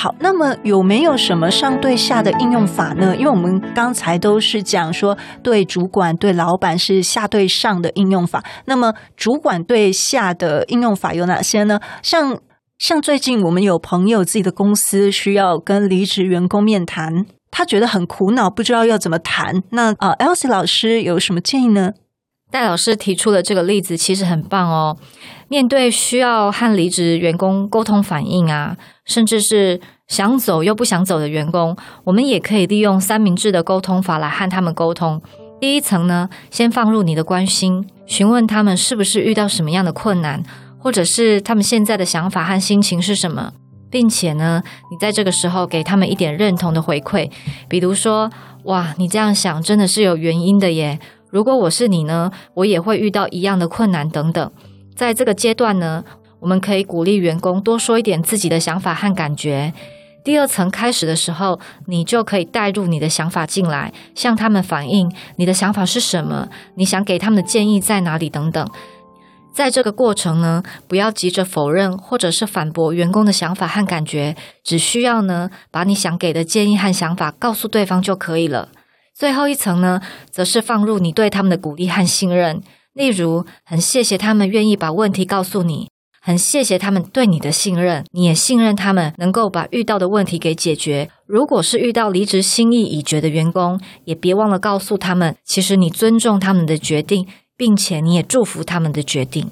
好，那么有没有什么上对下的应用法呢？因为我们刚才都是讲说对主管、对老板是下对上的应用法，那么主管对下的应用法有哪些呢？像像最近我们有朋友自己的公司需要跟离职员工面谈，他觉得很苦恼，不知道要怎么谈。那啊，Elsie 老师有什么建议呢？戴老师提出的这个例子其实很棒哦。面对需要和离职员工沟通反应啊，甚至是想走又不想走的员工，我们也可以利用三明治的沟通法来和他们沟通。第一层呢，先放入你的关心，询问他们是不是遇到什么样的困难，或者是他们现在的想法和心情是什么，并且呢，你在这个时候给他们一点认同的回馈，比如说，哇，你这样想真的是有原因的耶。如果我是你呢，我也会遇到一样的困难等等。在这个阶段呢，我们可以鼓励员工多说一点自己的想法和感觉。第二层开始的时候，你就可以带入你的想法进来，向他们反映你的想法是什么，你想给他们的建议在哪里等等。在这个过程呢，不要急着否认或者是反驳员工的想法和感觉，只需要呢，把你想给的建议和想法告诉对方就可以了。最后一层呢，则是放入你对他们的鼓励和信任。例如，很谢谢他们愿意把问题告诉你，很谢谢他们对你的信任，你也信任他们能够把遇到的问题给解决。如果是遇到离职心意已决的员工，也别忘了告诉他们，其实你尊重他们的决定，并且你也祝福他们的决定。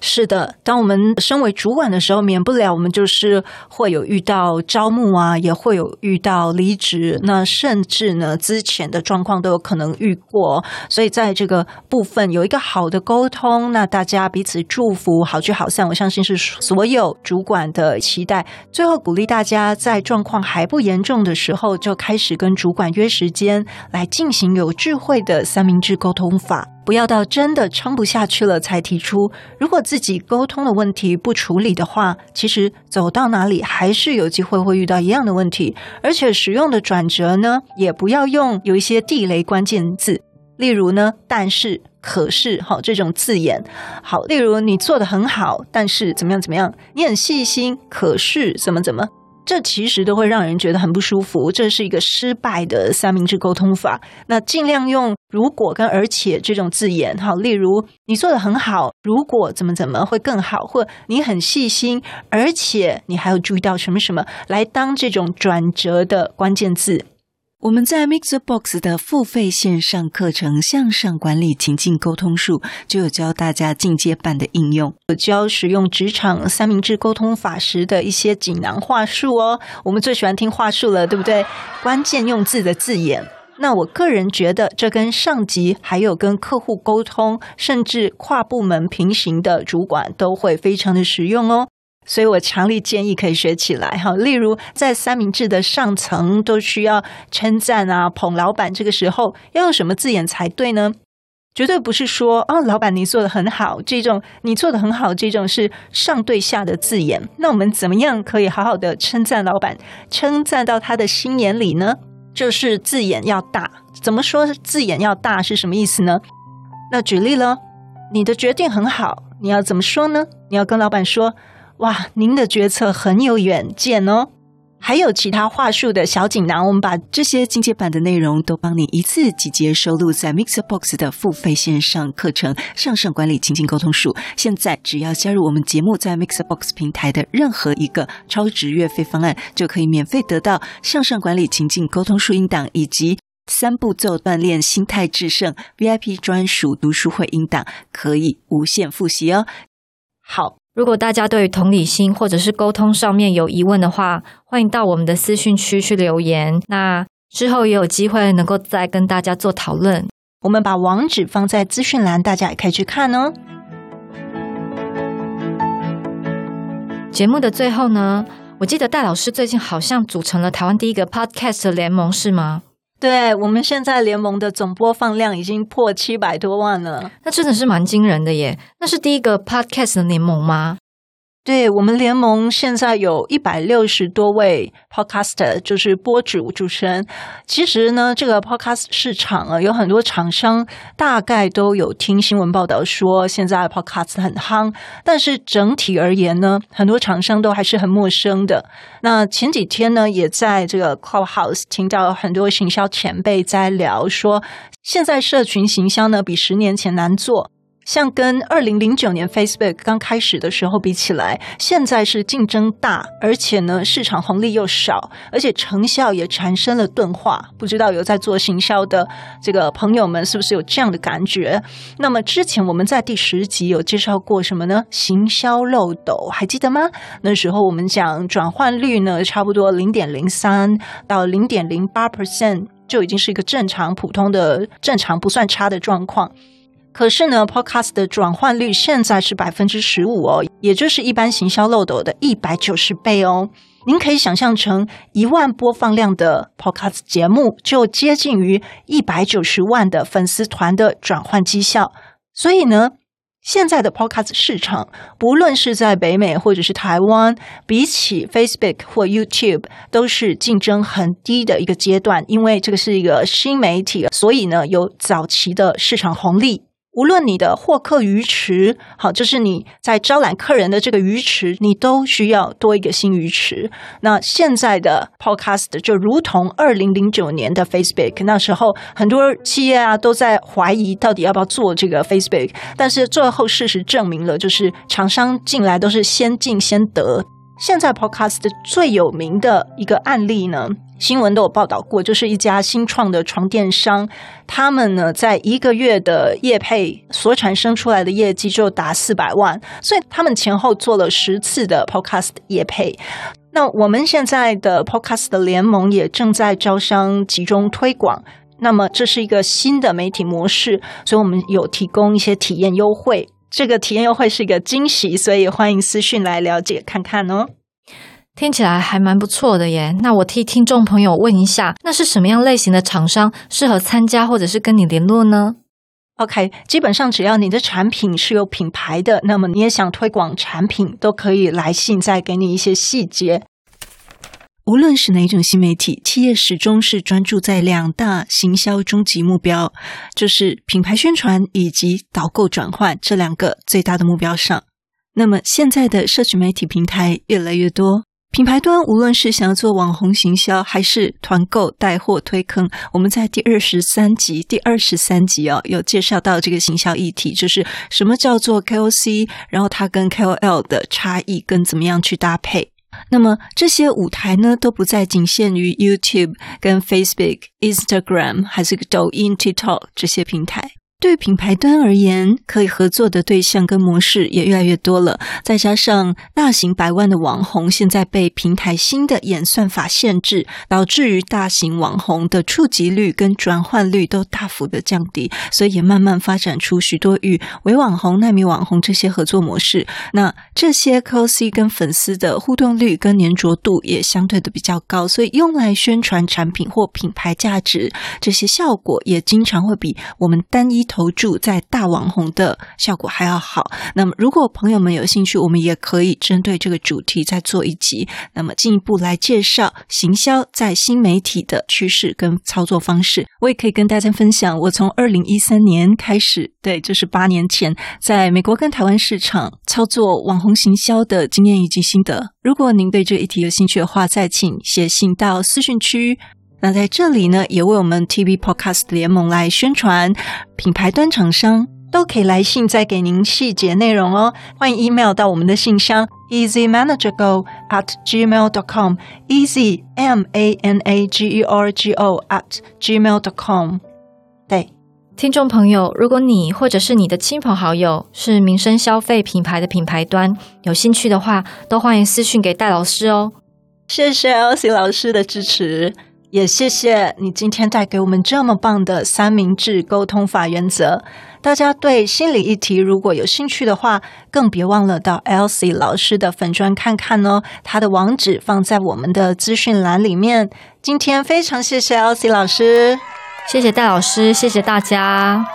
是的，当我们身为主管的时候，免不了我们就是会有遇到招募啊，也会有遇到离职，那甚至呢，之前的状况都有可能遇过。所以在这个部分有一个好的沟通，那大家彼此祝福，好聚好散。我相信是所有主管的期待。最后鼓励大家在状况还不严重的时候，就开始跟主管约时间来进行有智慧的三明治沟通法。不要到真的撑不下去了才提出。如果自己沟通的问题不处理的话，其实走到哪里还是有机会会遇到一样的问题。而且使用的转折呢，也不要用有一些地雷关键字，例如呢，但是、可是，好这种字眼。好，例如你做得很好，但是怎么样怎么样，你很细心，可是怎么怎么。这其实都会让人觉得很不舒服，这是一个失败的三明治沟通法。那尽量用“如果”跟“而且”这种字眼，哈，例如你做的很好，如果怎么怎么会更好，或你很细心，而且你还有注意到什么什么，来当这种转折的关键字。我们在 Mixbox 的付费线上课程《向上管理情境沟通术》就有教大家进阶版的应用，有教使用职场三明治沟通法时的一些锦囊话术哦。我们最喜欢听话术了，对不对？关键用字的字眼。那我个人觉得，这跟上级还有跟客户沟通，甚至跨部门平行的主管都会非常的实用哦。所以我强烈建议可以学起来哈。例如，在三明治的上层都需要称赞啊、捧老板，这个时候要用什么字眼才对呢？绝对不是说啊、哦，老板你做得很好，这种你做得很好，这种是上对下的字眼。那我们怎么样可以好好的称赞老板，称赞到他的心眼里呢？就是字眼要大。怎么说字眼要大是什么意思呢？那举例了，你的决定很好，你要怎么说呢？你要跟老板说。哇，您的决策很有远见哦！还有其他话术的小锦囊，我们把这些进阶版的内容都帮你一次集结收录在 MixerBox 的付费线上课程《向上管理情境沟通术》。现在只要加入我们节目在 MixerBox 平台的任何一个超值月费方案，就可以免费得到《向上管理情境沟通术》音档以及三步骤锻炼心态制胜 VIP 专属读书会音档，可以无限复习哦。好。如果大家对于同理心或者是沟通上面有疑问的话，欢迎到我们的私讯区去留言。那之后也有机会能够再跟大家做讨论。我们把网址放在资讯栏，大家也可以去看哦。节目的最后呢，我记得戴老师最近好像组成了台湾第一个 Podcast 联盟，是吗？对，我们现在联盟的总播放量已经破七百多万了，那真的是蛮惊人的耶！那是第一个 podcast 的联盟吗？对，我们联盟现在有一百六十多位 podcaster，就是播主主持人。其实呢，这个 podcast 市场啊，有很多厂商大概都有听新闻报道说，现在 podcast 很夯。但是整体而言呢，很多厂商都还是很陌生的。那前几天呢，也在这个 Clubhouse 听到很多行销前辈在聊说，现在社群行销呢，比十年前难做。像跟二零零九年 Facebook 刚开始的时候比起来，现在是竞争大，而且呢市场红利又少，而且成效也产生了钝化。不知道有在做行销的这个朋友们是不是有这样的感觉？那么之前我们在第十集有介绍过什么呢？行销漏斗还记得吗？那时候我们讲转换率呢，差不多零点零三到零点零八 percent 就已经是一个正常、普通的、正常不算差的状况。可是呢，Podcast 的转换率现在是百分之十五哦，也就是一般行销漏斗的一百九十倍哦。您可以想象成一万播放量的 Podcast 节目，就接近于一百九十万的粉丝团的转换绩效。所以呢，现在的 Podcast 市场，不论是在北美或者是台湾，比起 Facebook 或 YouTube，都是竞争很低的一个阶段。因为这个是一个新媒体，所以呢，有早期的市场红利。无论你的获客鱼池，好，就是你在招揽客人的这个鱼池，你都需要多一个新鱼池。那现在的 Podcast 就如同二零零九年的 Facebook，那时候很多企业啊都在怀疑到底要不要做这个 Facebook，但是最后事实证明了，就是厂商进来都是先进先得。现在 Podcast 最有名的一个案例呢，新闻都有报道过，就是一家新创的床垫商，他们呢在一个月的业配所产生出来的业绩就达四百万，所以他们前后做了十次的 Podcast 业配。那我们现在的 Podcast 联盟也正在招商集中推广，那么这是一个新的媒体模式，所以我们有提供一些体验优惠，这个体验又会是一个惊喜，所以欢迎私讯来了解看看哦。听起来还蛮不错的耶。那我替听众朋友问一下，那是什么样类型的厂商适合参加或者是跟你联络呢？OK，基本上只要你的产品是有品牌的，那么你也想推广产品，都可以来信再给你一些细节。无论是哪一种新媒体，企业始终是专注在两大行销终极目标，就是品牌宣传以及导购转换这两个最大的目标上。那么现在的社群媒体平台越来越多。品牌端无论是想要做网红行销，还是团购带货推坑，我们在第二十三集第二十三集哦，有介绍到这个行销议题，就是什么叫做 KOC，然后它跟 KOL 的差异跟怎么样去搭配。那么这些舞台呢，都不再仅限于 YouTube、跟 Facebook、Instagram，还是抖音、TikTok 这些平台。对品牌端而言，可以合作的对象跟模式也越来越多了。再加上大型百万的网红现在被平台新的演算法限制，导致于大型网红的触及率跟转换率都大幅的降低，所以也慢慢发展出许多与微网红、纳米网红这些合作模式。那这些 KOC 跟粉丝的互动率跟粘着度也相对的比较高，所以用来宣传产品或品牌价值，这些效果也经常会比我们单一。投注在大网红的效果还要好。那么，如果朋友们有兴趣，我们也可以针对这个主题再做一集。那么，进一步来介绍行销在新媒体的趋势跟操作方式。我也可以跟大家分享，我从二零一三年开始，对，就是八年前，在美国跟台湾市场操作网红行销的经验以及心得。如果您对这一题有兴趣的话，再请写信到私讯区。那在这里呢，也为我们 TV Podcast 联盟来宣传，品牌端厂商都可以来信再给您细节内容哦。欢迎 email 到我们的信箱 easymanagergo at gmail dot com，easy m a n a g e r g o at gmail dot com。对，听众朋友，如果你或者是你的亲朋好友是民生消费品牌的品牌端，有兴趣的话，都欢迎私讯给戴老师哦。谢谢 Elsie 老师的支持。也谢谢你今天带给我们这么棒的三明治沟通法原则。大家对心理议题如果有兴趣的话，更别忘了到 Elsie 老师的粉砖看看哦。他的网址放在我们的资讯栏里面。今天非常谢谢 Elsie 老师，谢谢戴老师，谢谢大家。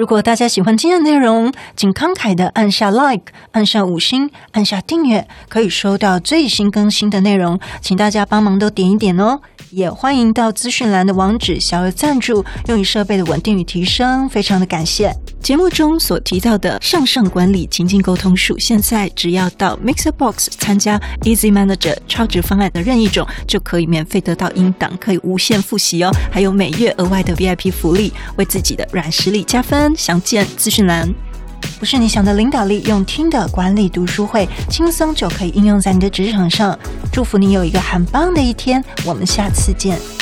如果大家喜欢今天的内容，请慷慨的按下 Like，按下五星，按下订阅，可以收到最新更新的内容。请大家帮忙都点一点哦，也欢迎到资讯栏的网址小额赞助，用于设备的稳定与提升，非常的感谢。节目中所提到的向上管理情境沟通术，现在只要到 Mixer Box 参加 Easy Manager 超值方案的任意种，就可以免费得到音档，可以无限复习哦，还有每月额外的 VIP 福利，为自己的软实力加分。详见资讯栏。不是你想的领导力，用听的管理读书会，轻松就可以应用在你的职场上。祝福你有一个很棒的一天，我们下次见。